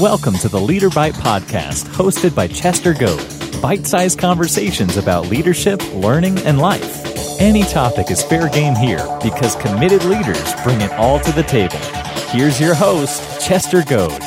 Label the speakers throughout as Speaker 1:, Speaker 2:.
Speaker 1: Welcome to the Leader Bite podcast, hosted by Chester Goad. Bite sized conversations about leadership, learning, and life. Any topic is fair game here because committed leaders bring it all to the table. Here's your host, Chester Goad.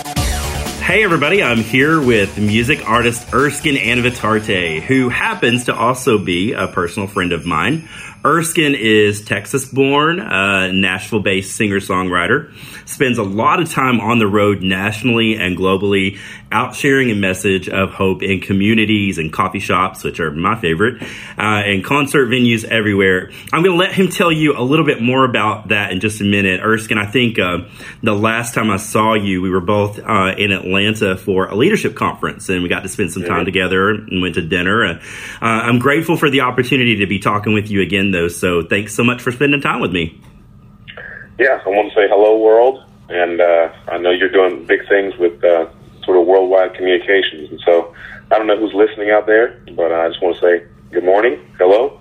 Speaker 2: Hey, everybody, I'm here with music artist Erskine Anavitarte, who happens to also be a personal friend of mine. Erskine is Texas born, uh, Nashville based singer songwriter, spends a lot of time on the road nationally and globally, out sharing a message of hope in communities and coffee shops, which are my favorite, uh, and concert venues everywhere. I'm going to let him tell you a little bit more about that in just a minute. Erskine, I think uh, the last time I saw you, we were both uh, in Atlanta for a leadership conference, and we got to spend some time together and went to dinner. Uh, I'm grateful for the opportunity to be talking with you again though. So thanks so much for spending time with me.
Speaker 3: Yeah, I want to say hello, world, and uh, I know you're doing big things with uh, sort of worldwide communications, and so I don't know who's listening out there, but I just want to say good morning, hello,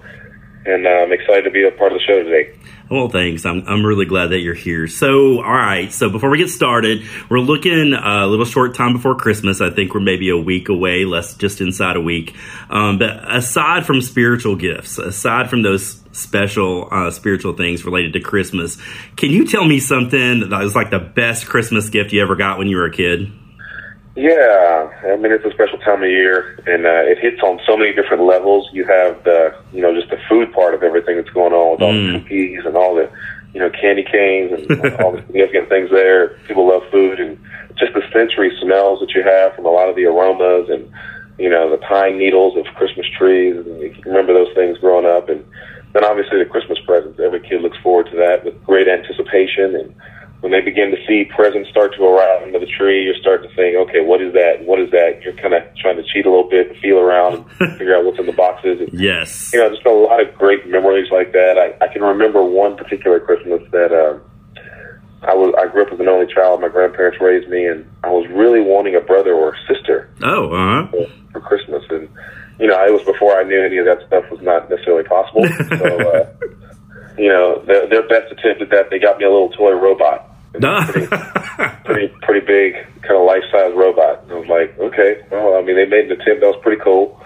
Speaker 3: and uh, I'm excited to be a part of the show today.
Speaker 2: Well, thanks. I'm, I'm really glad that you're here. So, all right. So, before we get started, we're looking a little short time before Christmas. I think we're maybe a week away, less just inside a week. Um, but aside from spiritual gifts, aside from those special uh, spiritual things related to Christmas, can you tell me something that was like the best Christmas gift you ever got when you were a kid?
Speaker 3: Yeah, I mean it's a special time of year, and uh, it hits on so many different levels. You have the, you know, just the food part of everything that's going on with all
Speaker 2: Mm.
Speaker 3: the cookies and all the, you know, candy canes and all the significant things there. People love food, and just the sensory smells that you have from a lot of the aromas, and you know, the pine needles of Christmas trees. And you can remember those things growing up, and then obviously the Christmas presents. Every kid looks forward to that with great anticipation and when they begin to see presents start to arrive under the tree, you're starting to think, okay, what is that? What is that? You're kind of trying to cheat a little bit and feel around and figure out what's in the boxes. And,
Speaker 2: Yes.
Speaker 3: you know, just a lot of great memories like that. I, I can remember one particular Christmas that uh, I was. I grew up as an only child. My grandparents raised me, and I was really wanting a brother or a sister
Speaker 2: Oh, uh huh.
Speaker 3: for Christmas. And you know, it was before I knew any of that stuff was not necessarily possible. so, uh, you know, their, their best attempt at that, they got me a little toy robot. And pretty, pretty, pretty big, kind of life size robot. And I was like, okay, well, I mean, they made an attempt. That was pretty cool.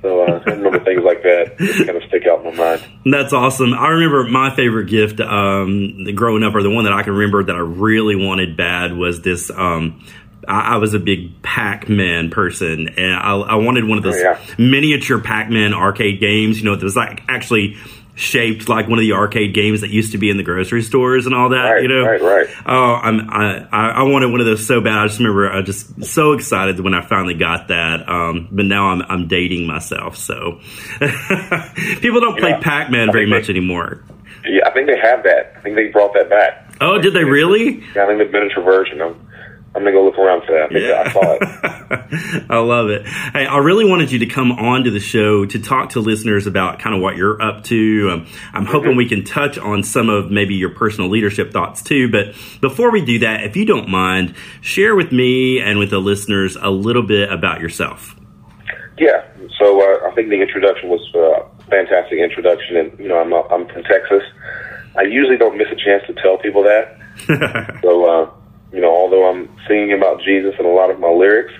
Speaker 3: So uh, I remember things like that just kind of stick out in my mind.
Speaker 2: That's awesome. I remember my favorite gift um, growing up, or the one that I can remember that I really wanted bad was this. Um, I, I was a big Pac-Man person, and I, I wanted one of those
Speaker 3: Oh, yeah.
Speaker 2: miniature Pac-Man arcade games. You know, that was like actually shaped like one of the arcade games that used to be in the grocery stores and all that.
Speaker 3: Right,
Speaker 2: you know,
Speaker 3: right, right.
Speaker 2: Oh, I'm, I, I wanted one of those so bad. I just remember I was just so excited when I finally got that. Um, but now I'm I'm dating myself, so people don't play
Speaker 3: Yeah.
Speaker 2: Pac-Man very much anymore.
Speaker 3: Yeah, I think they have that. I think they brought that back.
Speaker 2: Oh, did they really?
Speaker 3: Yeah, I think the miniature version. I'm, I'm gonna go look around for that. I think I saw it.
Speaker 2: I love it. Hey, I really wanted you to come on to the show to talk to listeners about kind of what you're up to. Um, I'm hoping we can touch on some of maybe your personal leadership thoughts too. But before we do that, if you don't mind, share with me and with the listeners a little bit about yourself.
Speaker 3: Yeah. So uh, I think the introduction was uh, a fantastic introduction, and you know I'm I'm from Texas. I usually don't miss a chance to tell people that. so uh, I'm singing about Jesus in a lot of my lyrics,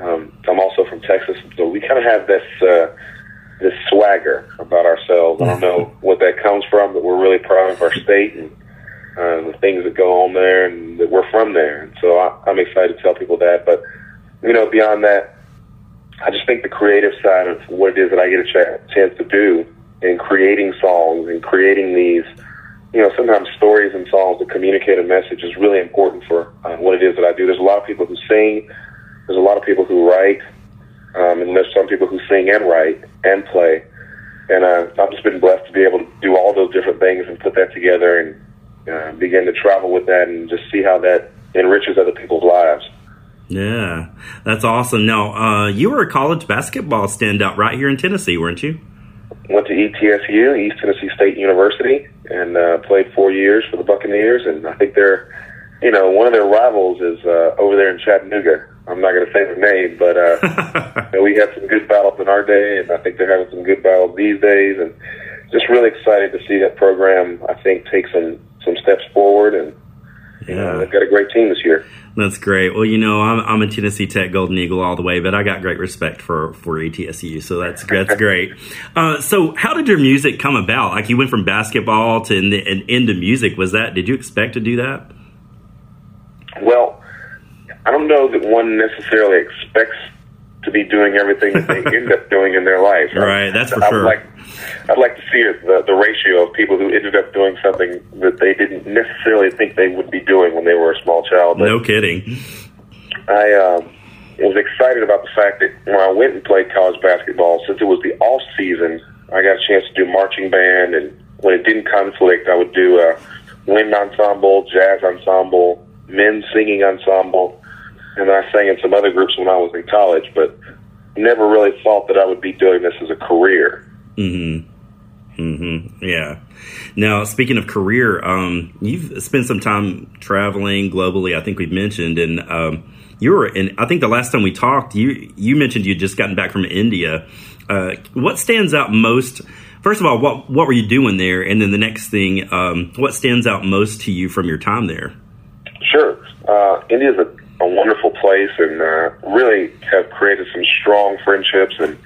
Speaker 3: um, I'm also from Texas, so we kind of have this uh, this swagger about ourselves. I don't know what that comes from, but we're really proud of our state and uh, the things that go on there, and that we're from there. And so I, I'm excited to tell people that. But you know, beyond that, I just think the creative side of what it is that I get a ch- chance to do in creating songs and creating these, you know, sometimes stories and songs that communicate a message is really important for uh, what it is that I do. There's a lot of people who sing, there's a lot of people who write, um, and there's some people who sing and write and play. And uh, I've just been blessed to be able to do all those different things and put that together and uh, begin to travel with that and just see how that enriches other people's lives.
Speaker 2: Yeah, that's awesome. Now, uh, you were a college basketball standout right here in Tennessee, weren't you?
Speaker 3: Went to ETSU, East Tennessee State University, and uh, played four years for the Buccaneers. And I think they're, you know, one of their rivals is uh, over there in Chattanooga. I'm not going to say the name, but uh, you know, we had some good battles in our day, and I think they're having some good battles these days. And just really excited to see that program. I think take some some steps forward and Yeah. they've got a great team this year.
Speaker 2: That's great. Well, you know, I'm, I'm a Tennessee Tech Golden Eagle all the way, but I got great respect for for ETSU, so that's that's great. Uh, so, how did your music come about? Like, you went from basketball to in, in, into music. Was that? Did you expect to do that?
Speaker 3: Well, I don't know that one necessarily expects to be doing everything that they end up doing in their life.
Speaker 2: Right, that's for
Speaker 3: I'd
Speaker 2: sure.
Speaker 3: Like, I'd like to see it, the, the ratio of people who ended up doing something that they didn't necessarily think they would be doing when they were a small child.
Speaker 2: But no kidding.
Speaker 3: I um, was excited about the fact that when I went and played college basketball, since it was the off season, I got a chance to do marching band, and when it didn't conflict, I would do a wind ensemble, jazz ensemble, men's singing ensemble and I sang in some other groups when I was in college, but never really thought that I would be doing this as a career.
Speaker 2: Mm-hmm. Mm-hmm. Yeah. Now, speaking of career, um, you've spent some time traveling globally. I think we've mentioned, and um, you were in. I think the last time we talked, you you mentioned you'd just gotten back from India. Uh, what stands out most? First of all, what what were you doing there? And then the next thing, um, what stands out most to you from your time there?
Speaker 3: Sure, uh, India is a a wonderful place and uh, really have created some strong friendships and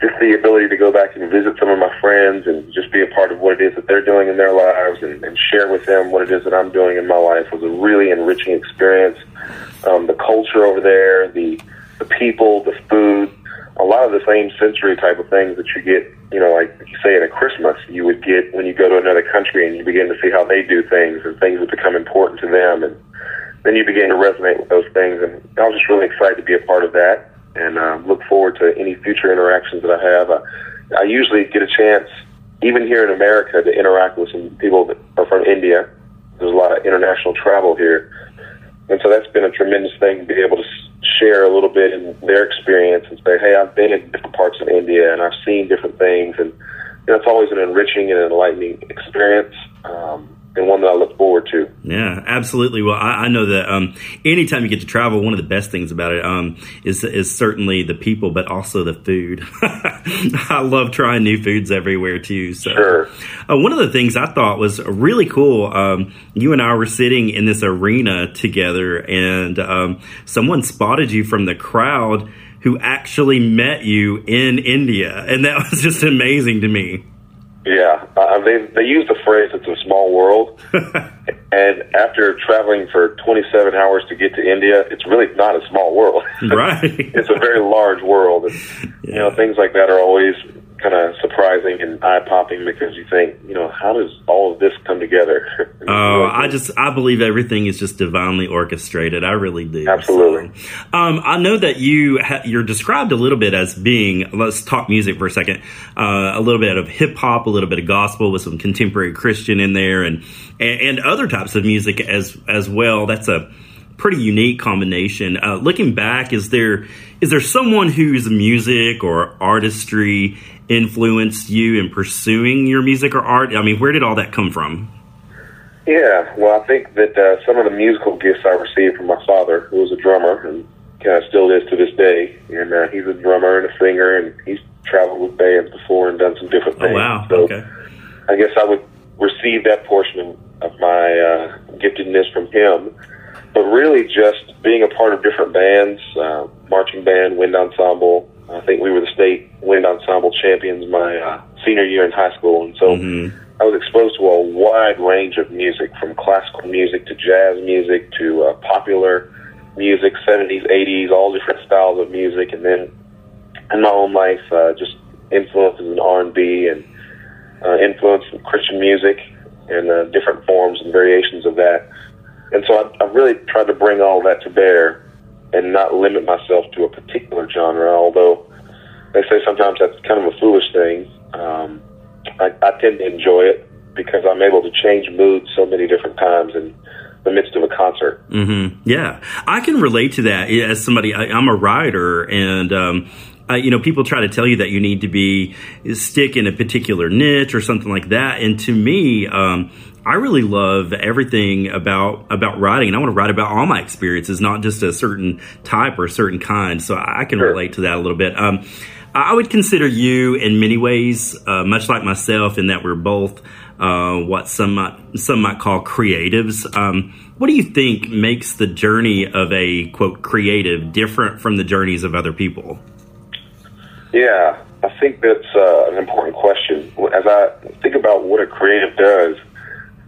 Speaker 3: just the ability to go back and visit some of my friends and just be a part of what it is that they're doing in their lives and, and share with them what it is that I'm doing in my life was a really enriching experience. Um, the culture over there, the the people, the food, a lot of the same sensory type of things that you get, you know, like you say in a Christmas, you would get when you go to another country and you begin to see how they do things and things that become important to them and then you begin to resonate with those things. And I was just really excited to be a part of that and uh, look forward to any future interactions that I have. I, I usually get a chance, even here in America, to interact with some people that are from India. There's a lot of international travel here. And so that's been a tremendous thing to be able to share a little bit in their experience and say, hey, I've been in different parts of India and I've seen different things. And you know, it's always an enriching and enlightening experience. Um, and one that I look forward to.
Speaker 2: Yeah, absolutely. Well, I, I know that um, anytime you get to travel, one of the best things about it um, is is certainly the people, but also the food. I love trying new foods everywhere too. So,
Speaker 3: sure.
Speaker 2: uh, one of the things I thought was really cool. Um, you and I were sitting in this arena together, and um, someone spotted you from the crowd who actually met you in India, and that was just amazing to me.
Speaker 3: Yeah, uh, they they use the phrase "it's a small world," and after traveling for 27 hours to get to India, it's really not a small world.
Speaker 2: Right,
Speaker 3: it's a very large world, and yeah. you know things like that are always kind of surprising and eye popping because you think, you know, how does all of this come together?
Speaker 2: Oh, I just I believe everything is just divinely orchestrated. I really do.
Speaker 3: Absolutely.
Speaker 2: So, um, I know that you ha- you're described a little bit as being. Let's talk music for a second. Uh, a little bit of hip hop, a little bit of gospel with some contemporary Christian in there, and, and and other types of music as as well. That's a pretty unique combination. Uh, looking back, is there is there someone whose music or artistry influenced you in pursuing your music or art? I mean, where did all that come from?
Speaker 3: Yeah, well, I think that uh, some of the musical gifts I received from my father, who was a drummer and kind of still is to this day, and uh, he's a drummer and a singer, and he's traveled with bands before and done some different things.
Speaker 2: Oh, wow.
Speaker 3: So
Speaker 2: okay.
Speaker 3: I guess I would receive that portion of my uh, giftedness from him, but really just being a part of different bands, uh, marching band, wind ensemble. I think we were the state wind ensemble champions my uh, senior year in high school, and so.
Speaker 2: Mm-hmm
Speaker 3: I was exposed to a wide range of music, from classical music to jazz music to uh, popular music, 70s, 80s, all different styles of music, and then in my own life, uh, just influences in R&B and uh, influence in Christian music and uh, different forms and variations of that. And so I, I really tried to bring all that to bear and not limit myself to a particular genre, although they say sometimes that's kind of a foolish thing. Um, I, I tend to enjoy it because I'm able to change moods so many different times in the midst of a concert.
Speaker 2: Mm-hmm. Yeah, I can relate to that as somebody. I, am a writer, and um, you know, people try to tell you that you need to be stick in a particular niche or something like that. And to me, um, I really love everything about about writing, and I want to write about all my experiences, not just a certain type or a certain kind. So I can
Speaker 3: sure.
Speaker 2: relate to that a little bit. Um, I would consider you in many ways, uh, much like myself, in that we're both uh, what some might, some might call creatives. Um, what do you think makes the journey of a quote creative different from the journeys of other people?
Speaker 3: Yeah, I think that's uh, an important question. As I think about what a creative does,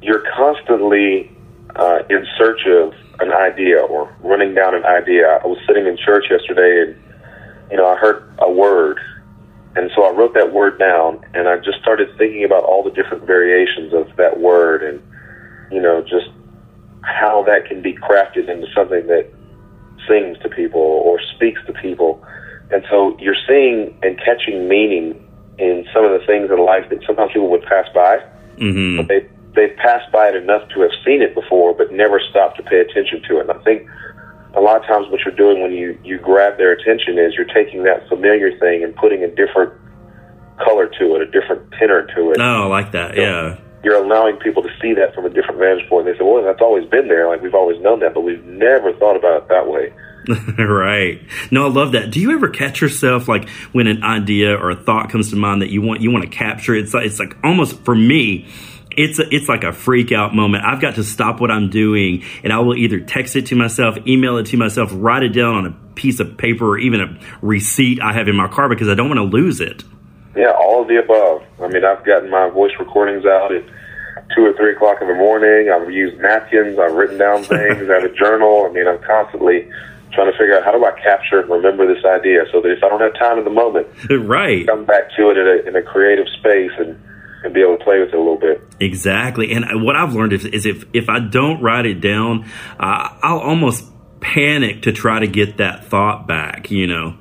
Speaker 3: you're constantly uh, in search of an idea or running down an idea. I was sitting in church yesterday and, you know, I heard a word. And so I wrote that word down and I just started thinking about all the different variations of that word and, you know, just how that can be crafted into something that sings to people or speaks to people. And so you're seeing and catching meaning in some of the things in life that sometimes people would pass by. Mm-hmm. But they they've passed by it enough to have seen it before, but never stopped to pay attention to it. And I think a lot of times what you're doing when you you grab their attention is you're taking that familiar thing and putting a different color to it, a different tenor to it.
Speaker 2: Oh, I like that. So yeah.
Speaker 3: You're allowing people to see that from a different vantage point. They say, "Well, that's always been there. Like we've always known that, but we've never thought about it that way."
Speaker 2: right. No, I love that. Do you ever catch yourself like when an idea or a thought comes to mind that you want you want to capture? It's like, it's like almost for me it's a, it's like a freak out moment. I've got to stop what I'm doing and I will either text it to myself, email it to myself, write it down on a piece of paper or even a receipt I have in my car because I don't want to lose it.
Speaker 3: Yeah, all of the above. I mean, I've gotten my voice recordings out at two or three o'clock in the morning. I've used napkins. I've written down things. I have a journal. I mean, I'm constantly trying to figure out how do I capture and remember this idea so that if I don't have time in the moment,
Speaker 2: right,
Speaker 3: come back to it in a, in a creative space and and be able to play with it a little bit.
Speaker 2: Exactly. And what I've learned is, is if, if I don't write it down, uh, I'll almost panic to try to get that thought back, you know?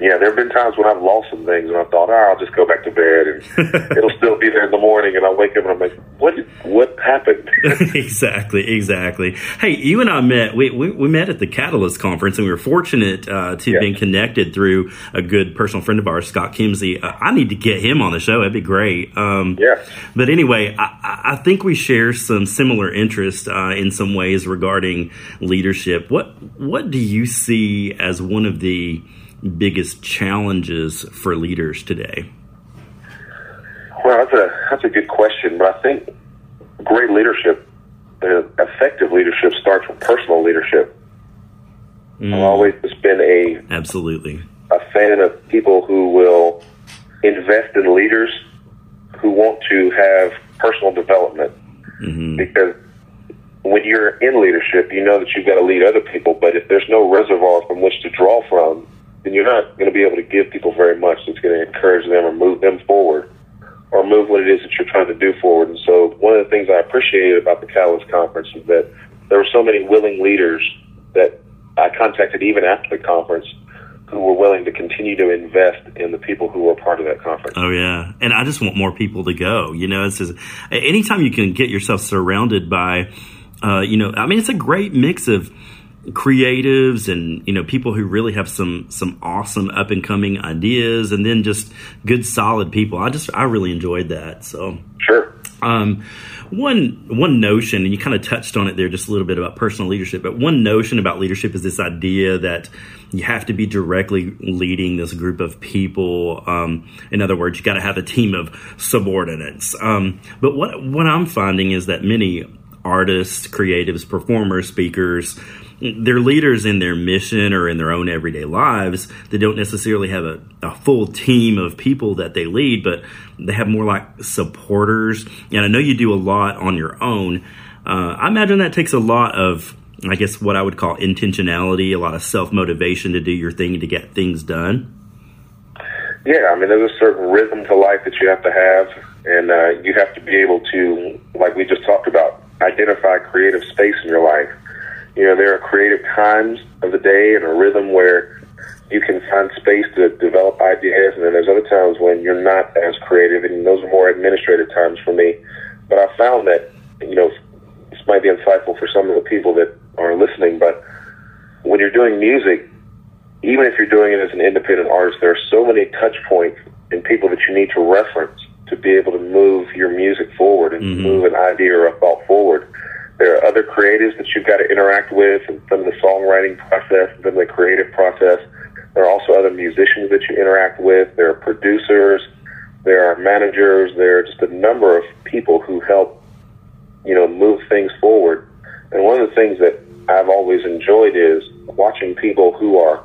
Speaker 3: Yeah, there have been times when I've lost some things and I thought, oh, I'll just go back to bed and it'll still be there in the morning. And I wake up and I'm like, what? What happened?
Speaker 2: exactly, exactly. Hey, you and I met. We, we, we met at the Catalyst conference, and we were fortunate uh, to yeah. be connected through a good personal friend of ours, Scott Kimsey. Uh, I need to get him on the show. That'd be great.
Speaker 3: Um, yeah.
Speaker 2: But anyway, I, I think we share some similar interests uh, in some ways regarding leadership. What What do you see as one of the biggest challenges for leaders today?
Speaker 3: Well, that's a that's a good question, but I think great leadership, uh, effective leadership, starts with personal leadership. Mm. I've always just been a
Speaker 2: absolutely
Speaker 3: a fan of people who will invest in leaders who want to have personal development mm-hmm. because when you're in leadership, you know that you've got to lead other people, but if there's no reservoir from which to draw from, then you're not going to be able to give people very much that's going to encourage them or move them forward or move what it is that you're trying to do forward. And so one of the things I appreciated about the Catalyst Conference is that there were so many willing leaders that I contacted even after the conference who were willing to continue to invest in the people who were part of that conference.
Speaker 2: Oh yeah, and I just want more people to go. You know, it's just anytime you can get yourself surrounded by, uh, you know, I mean, it's a great mix of creatives and you know people who really have some some awesome up and coming ideas and then just good solid people. I just i really enjoyed that so.
Speaker 3: Sure.
Speaker 2: Um, one one notion and you kind of touched on it there just a little bit about personal leadership but one notion about leadership is this idea that you have to be directly leading this group of people. Um, in other words you got to have a team of subordinates. Um, but what what i'm finding is that many artists creatives performers speakers they're leaders in their mission or in their own everyday lives. They don't necessarily have a, a full team of people that they lead, but they have more like supporters. And I know you do a lot on your own. Uh, I imagine that takes a lot of, I guess, what I would call intentionality, a lot of self motivation to do your thing to get things done.
Speaker 3: Yeah, I mean, there's a certain rhythm to life that you have to have, and uh, you have to be able to, like we just talked about, identify creative space in your life you know, there are creative times of the day and a rhythm where you can find space to develop ideas, and then there's other times when you're not as creative, and those are more administrative times for me. But I found that, you know, this might be insightful for some of the people that are listening, but when you're doing music, even if you're doing it as an independent artist, there are so many touch points and people that you need to reference to be able to move your music forward and mm-hmm. move an idea or a thought forward. There are other creatives that you've got to interact with and some of the songwriting process, and then the creative process. There are also other musicians that you interact with. There are producers. there are managers, there are just a number of people who help, you know, move things forward. And one of the things that I've always enjoyed is watching people who are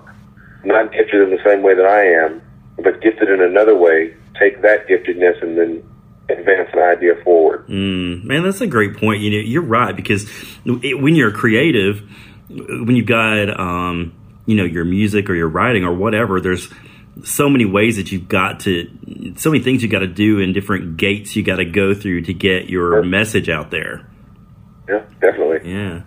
Speaker 3: not gifted in the same way that I am, but gifted in another way, take that giftedness and then advance an idea forward.
Speaker 2: Mm, man, that's a great point. You know, you're right because it, when you're creative, when you've got um, you know your music or your writing or whatever, there's so many ways that you've got to, so many things you got to do and different gates you got to go through to get your message out there.
Speaker 3: Yeah, definitely.
Speaker 2: Yeah.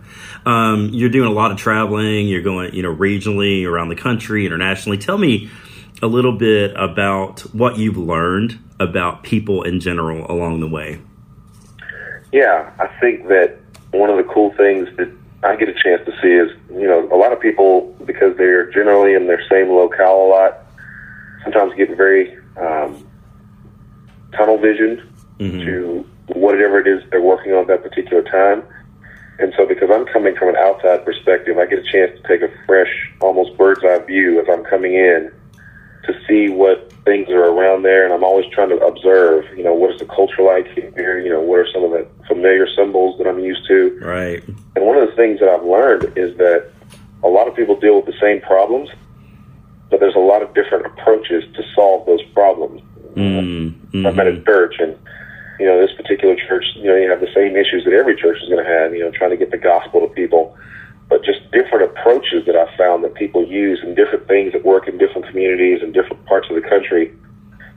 Speaker 2: Um, you're doing a lot of traveling. You're going, you know, regionally around the country, internationally. Tell me a little bit about what you've learned about people in general along the way.
Speaker 3: Yeah, I think that one of the cool things that I get a chance to see is, you know, a lot of people, because they're generally in their same locale a lot, sometimes get very um, tunnel vision mm-hmm. to whatever it is they're working on at that particular time. And so, because I'm coming from an outside perspective, I get a chance to take a fresh, almost bird's eye view as I'm coming in to see what things are around there. And I'm always trying to observe, you know, what is the culture like here? You know, what are some of the familiar symbols that I'm used to?
Speaker 2: Right.
Speaker 3: And one of the things that I've learned is that a lot of people deal with the same problems, but there's a lot of different approaches to solve those problems.
Speaker 2: Mm-hmm.
Speaker 3: I've met a church, and you know, this particular church, you know, you have the same issues that every church is going to have. You know, trying to get the gospel to people, but just different approaches that I've found that people use, and different things that work in different communities and different parts of the country.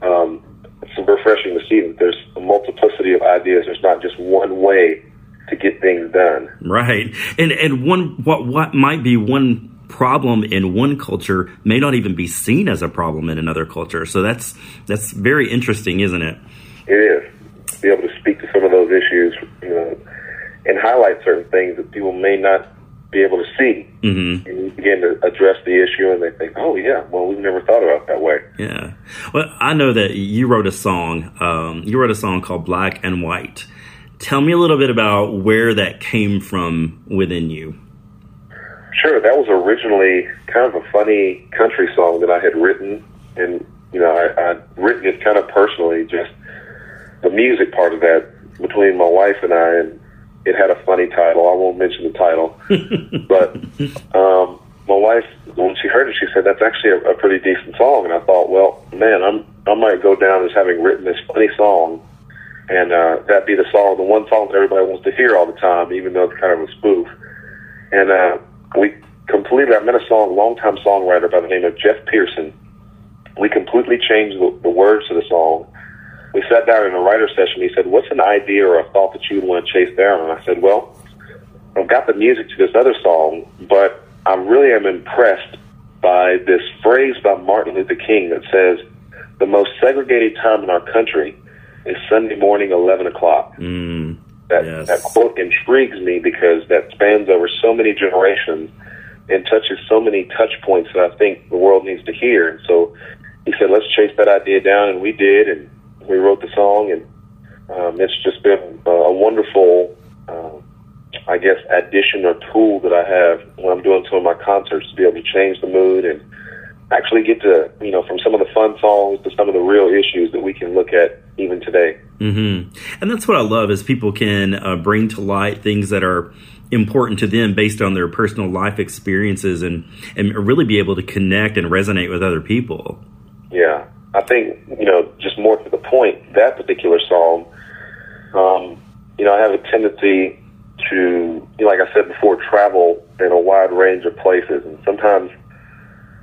Speaker 3: Um, it's refreshing to see that there's a multiplicity of ideas. There's not just one way to get things done.
Speaker 2: Right, and and one what what might be one problem in one culture may not even be seen as a problem in another culture. So that's that's very interesting, isn't it?
Speaker 3: It is. Be able to speak to some of those issues, you know, and highlight certain things that people may not be able to see.
Speaker 2: Mm-hmm.
Speaker 3: And you begin to address the issue, and they think, "Oh, yeah, well, we've never thought about that way."
Speaker 2: Yeah. Well, I know that you wrote a song. Um, you wrote a song called "Black and White." Tell me a little bit about where that came from within you.
Speaker 3: Sure, that was originally kind of a funny country song that I had written, and you know, I, I'd written it kind of personally, just the music part of that between my wife and I, and it had a funny title. I won't mention the title, but um, my wife, when she heard it, she said that's actually a, a pretty decent song, and I thought, well, man, I'm I might go down as having written this funny song, and uh, that be the song, the one song that everybody wants to hear all the time, even though it's kind of a spoof, and. uh we completely, I met a song, longtime songwriter by the name of Jeff Pearson. We completely changed the, the words to the song. We sat down in a writer session. He said, What's an idea or a thought that you want to chase down? And I said, Well, I've got the music to this other song, but I really am impressed by this phrase by Martin Luther King that says, The most segregated time in our country is Sunday morning, 11 o'clock.
Speaker 2: Mm.
Speaker 3: That,
Speaker 2: yes.
Speaker 3: that quote intrigues me because that spans over so many generations and touches so many touch points that I think the world needs to hear. And so he said, let's chase that idea down, and we did, and we wrote the song, and um, it's just been a wonderful, uh, I guess, addition or tool that I have when I'm doing some of my concerts to be able to change the mood and actually get to, you know, from some of the fun songs to some of the real issues that we can look at even today.
Speaker 2: Mm-hmm. And that's what I love is people can uh, bring to light things that are important to them based on their personal life experiences and, and really be able to connect and resonate with other people.
Speaker 3: Yeah. I think, you know, just more to the point, that particular song, um, you know, I have a tendency to, you know, like I said before, travel in a wide range of places. And sometimes,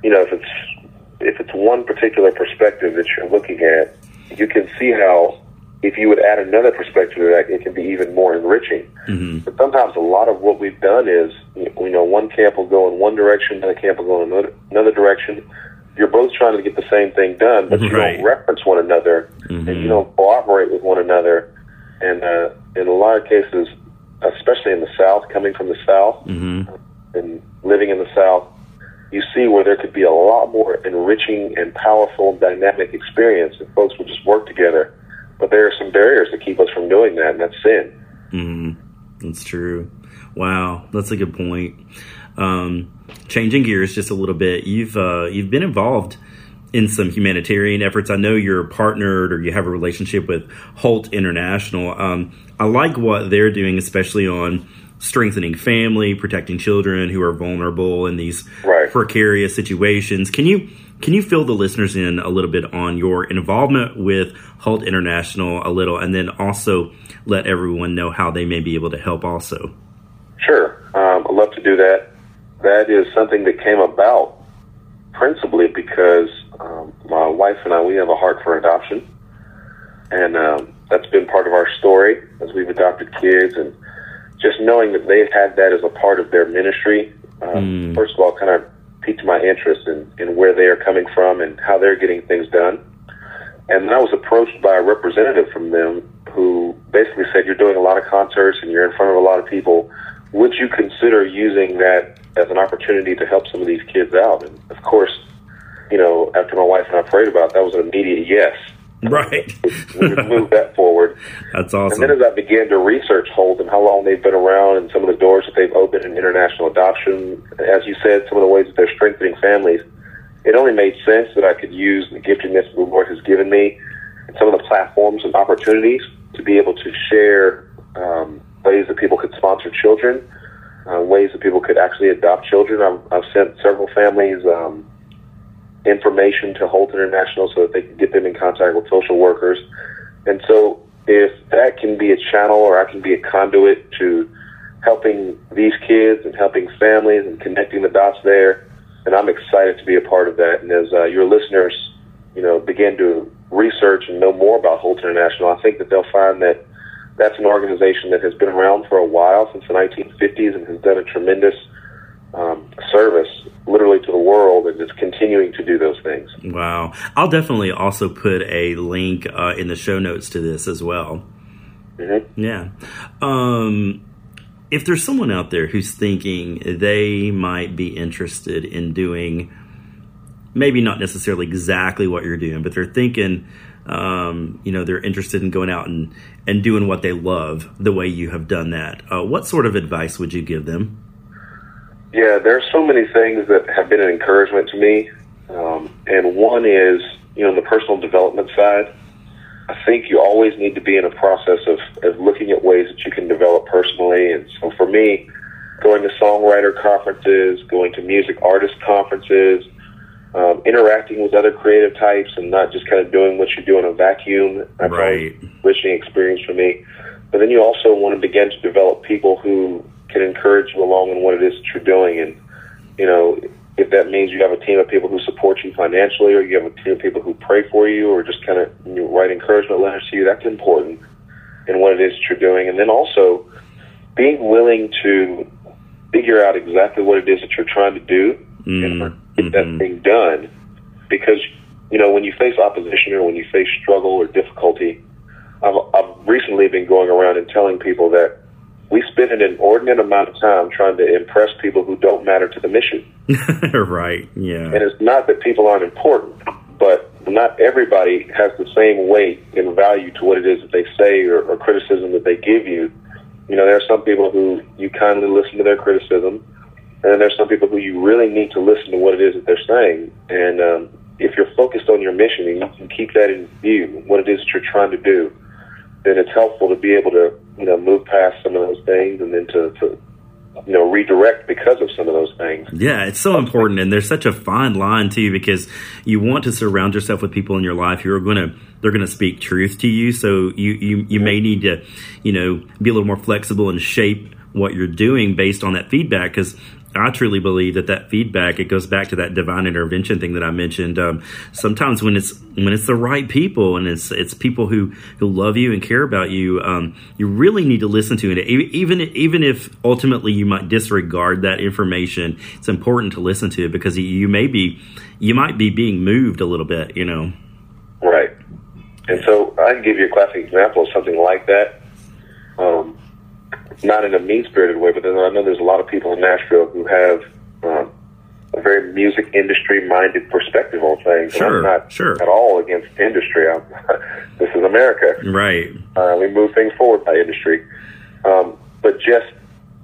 Speaker 3: you know, if it's if it's one particular perspective that you're looking at, you can see how if you would add another perspective to that, it can be even more enriching.
Speaker 2: Mm-hmm.
Speaker 3: But sometimes a lot of what we've done is, you know, one camp will go in one direction, another camp will go in another, another direction. You're both trying to get the same thing done, but you
Speaker 2: Right.
Speaker 3: don't reference one another
Speaker 2: Mhm.
Speaker 3: and you don't cooperate with one another. And uh, in a lot of cases, especially in the South, coming from the South
Speaker 2: hmm
Speaker 3: and living in the South, you see where there could be a lot more enriching and powerful dynamic experience if folks would just work together. But there are some barriers that keep us from doing that, and that's sin.
Speaker 2: hmm That's true. Wow, that's a good point. Um, changing gears just a little bit, you've uh, you've been involved in some humanitarian efforts. I know you're partnered or you have a relationship with Holt International. Um, I like what they're doing, especially on strengthening family, protecting children who are vulnerable in these right. precarious situations. Can you can you fill the listeners in a little bit on your involvement with Holt International a little, and then also let everyone know how they may be able to help also?
Speaker 3: Sure, um, I'd love to do that. That is something that came about principally because um, my wife and I we have a heart for adoption, and um, that's been part of our story as we've adopted kids and just knowing that they've had that as a part of their ministry, um, mm. first of all, kind of piqued my interest in, in where they are coming from and how they're getting things done. And then I was approached by a representative from them who basically said, You're doing a lot of concerts and you're in front of a lot of people. Would you consider using that as an opportunity to help some of these kids out? And of course, you know, after my wife and I prayed about it, that was an immediate yes.
Speaker 2: Right.
Speaker 3: we move that forward.
Speaker 2: That's awesome.
Speaker 3: And then as I began to research Holt and how long they've been around and some of the doors that they've opened in international adoption, as you said, some of the ways that they're strengthening families, it only made sense that I could use the giftedness the Lord has given me and some of the platforms and opportunities to be able to share um, ways that people could sponsor children, uh, ways that people could actually adopt children. I've, I've sent several families um, information to Holt International so that they can get them in contact with social workers. And so if that can be a channel or I can be a conduit to helping these kids and helping families and connecting the dots there, then I'm excited to be a part of that. And as uh, your listeners, you know, begin to research and know more about Holt International, I think that they'll find that that's an organization that has been around for a while, since the 1950s, and has done a tremendous um, service literally to the world and is continuing to do those things.
Speaker 2: Wow. I'll definitely also put a link uh, in the show notes to this as well. Mm-hmm. Yeah. Um, if there's someone out there who's thinking they might be interested in doing maybe not necessarily exactly what you're doing, but they're thinking, um, you know, they're interested in going out and, and doing what they love the way you have done that. Uh, what sort of advice would you give them?
Speaker 3: Yeah, there's so many things that have been an encouragement to me. Um, and one is, you know, the personal development side. I think you always need to be in a process of, of looking at ways that you can develop personally. And so for me, going to songwriter conferences, going to music artist conferences, um, interacting with other creative types and not just kind of doing what you do in a vacuum.
Speaker 2: That's right.
Speaker 3: enriching experience for me. But then you also want to begin to develop people who can encourage you along in what it is that you're doing. And, you know, if that means you have a team of people who support you financially or you have a team of people who pray for you or just kind of you know, write encouragement letters to you, that's important in what it is that you're doing. And then also being willing to figure out exactly what it is that you're trying to do mm-hmm. and get that mm-hmm. thing done. Because, you know, when you face opposition or when you face struggle or difficulty, I've, I've recently been going around and telling people that we spend an inordinate amount of time trying to impress people who don't matter to the mission.
Speaker 2: right. Yeah.
Speaker 3: And it's not that people aren't important, but not everybody has the same weight and value to what it is that they say or, or criticism that they give you. You know, there are some people who you kindly listen to their criticism, and then there's some people who you really need to listen to what it is that they're saying. And um, if you're focused on your mission and you can keep that in view, what it is that you're trying to do, then it's helpful to be able to you know move past some of those things and then to, to you know redirect because of some of those things.
Speaker 2: Yeah, it's so important, and there's such a fine line too because you want to surround yourself with people in your life who are going to they're going to speak truth to you. So you you you may need to you know be a little more flexible and shape what you're doing based on that feedback because I truly believe that that feedback it goes back to that divine intervention thing that I mentioned. Um, sometimes when it's when it's the right people and it's it's people who who love you and care about you, um, you really need to listen to it. Even even if ultimately you might disregard that information, it's important to listen to it because you may be you might be being moved a little bit. You know,
Speaker 3: right. And so I can give you a classic example of something like that. Not in a mean spirited way, but I know there's a lot of people in Nashville who have um, a very music industry minded perspective on things.
Speaker 2: Sure,
Speaker 3: and I'm not
Speaker 2: sure.
Speaker 3: at all against industry. I'm, this is America.
Speaker 2: Right.
Speaker 3: Uh, we move things forward by industry. Um, but just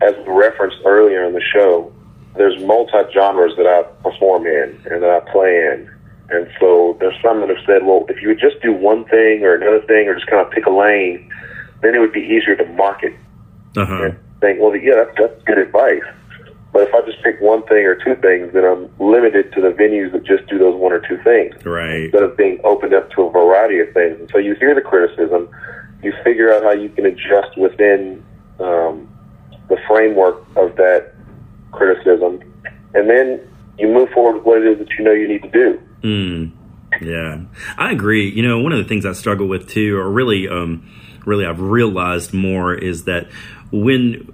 Speaker 3: as we referenced earlier in the show, there's multi genres that I perform in and that I play in. And so there's some that have said, well, if you would just do one thing or another thing or just kind of pick a lane, then it would be easier to market.
Speaker 2: Uh-huh.
Speaker 3: And think, well, yeah, that's, that's good advice. But if I just pick one thing or two things, then I'm limited to the venues that just do those one or two things.
Speaker 2: Right.
Speaker 3: Instead of being opened up to a variety of things. And so you hear the criticism, you figure out how you can adjust within um, the framework of that criticism, and then you move forward with what it is that you know you need to do.
Speaker 2: Mm. Yeah, I agree. You know, one of the things I struggle with too, or really, um, really, I've realized more is that when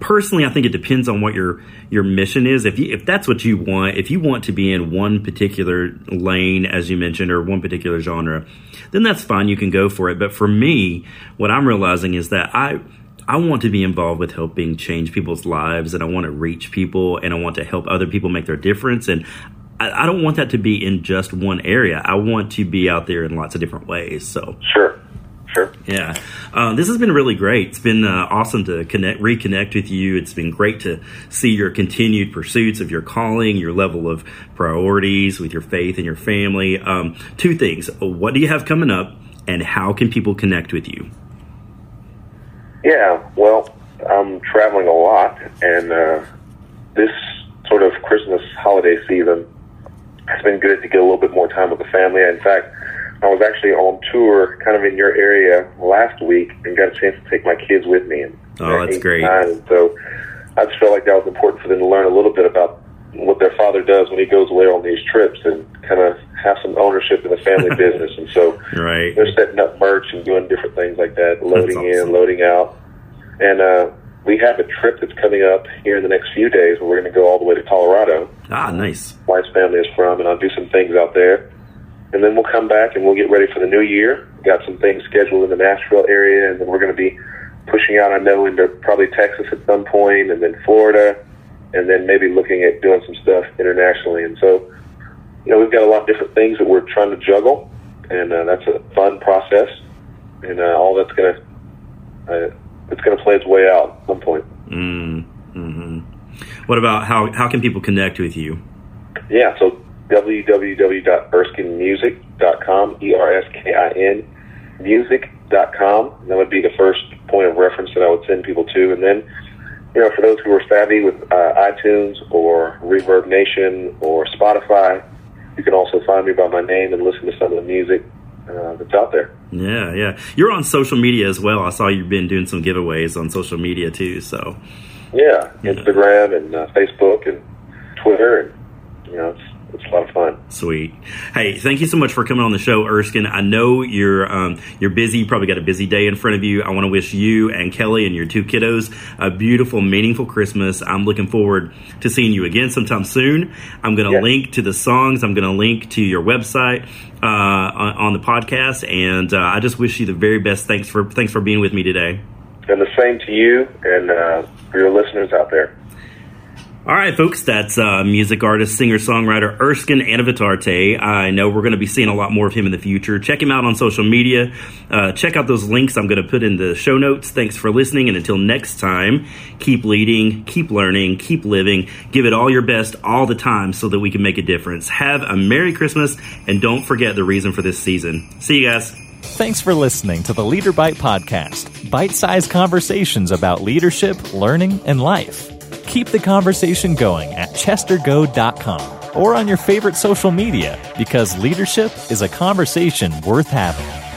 Speaker 2: personally, I think it depends on what your your mission is. If you if that's what you want, if you want to be in one particular lane, as you mentioned, or one particular genre, then that's fine. You can go for it. But for me, what I'm realizing is that I I want to be involved with helping change people's lives, and I want to reach people, and I want to help other people make their difference. And I, I don't want that to be in just one area. I want to be out there in lots of different ways. So
Speaker 3: Sure. Sure.
Speaker 2: yeah, uh, this has been really great. It's been uh, awesome to connect, reconnect with you. It's been great to see your continued pursuits of your calling, your level of priorities with your faith and your family. Um, two things: what do you have coming up, and how can people connect with you?
Speaker 3: Yeah, well, I'm traveling a lot, and uh, this sort of Christmas holiday season has been good to get a little bit more time with the family. In fact, I was actually on tour kind of in your area last week and got a chance to take my kids with me. And
Speaker 2: Oh, that's great.
Speaker 3: and so I just felt like that was important for them to learn a little bit about what their father does when he goes away on these trips and kind of have some ownership in the family business. And so
Speaker 2: Right.
Speaker 3: they're setting up merch and doing different things like that, loading
Speaker 2: awesome.
Speaker 3: in, loading out. And uh, we have a trip that's coming up here in the next few days where we're going to go all the way to Colorado.
Speaker 2: Ah, nice.
Speaker 3: Wife's family is from, and I'll do some things out there. And then we'll come back and we'll get ready for the new year. Got some things scheduled in the Nashville area, and then we're going to be pushing out, I know, into probably Texas at some point, and then Florida, and then maybe looking at doing some stuff internationally. And so, you know, we've got a lot of different things that we're trying to juggle, and uh, that's a fun process. And uh, all that's going to uh, it's going to play its way out at some point.
Speaker 2: Mm, hmm What about how how can people connect with you?
Speaker 3: Yeah, so www.erskinemusic.com, E R S K I N, music.com. That would be the first point of reference that I would send people to. And then, you know, for those who are savvy with uh, iTunes or Reverb Nation or Spotify, you can also find me by my name and listen to some of the music uh, that's out there.
Speaker 2: Yeah, yeah. You're on social media as well. I saw you've been doing some giveaways on social media too. So
Speaker 3: Yeah, Instagram and uh, Facebook and Twitter, and, you know, it's, it's a lot of fun.
Speaker 2: sweet. Hey, thank you so much for coming on the show, Erskine. I know you're um, you're busy. You probably got a busy day in front of you. I want to wish you and Kelly and your two kiddos a beautiful, meaningful Christmas. I'm looking forward to seeing you again sometime soon. I'm going to
Speaker 3: Yeah.
Speaker 2: link to the songs. I'm going to link to your website uh, on, on the podcast, and uh, I just wish you the very best. Thanks for thanks for being with me today.
Speaker 3: And the same to you and uh, for your listeners out there.
Speaker 2: All right, folks, that's uh, music artist, singer, songwriter Erskine Anavitarte. I know we're going to be seeing a lot more of him in the future. Check him out on social media. Uh, check out those links I'm going to put in the show notes. Thanks for listening, and until next time, keep leading, keep learning, keep living. Give it all your best all the time so that we can make a difference. Have a Merry Christmas, and don't forget the reason for this season. See you guys.
Speaker 1: Thanks for listening to the Leader Bite Podcast bite sized conversations about leadership, learning, and life. Keep the conversation going at chestergoad.com or on your favorite social media because leadership is a conversation worth having.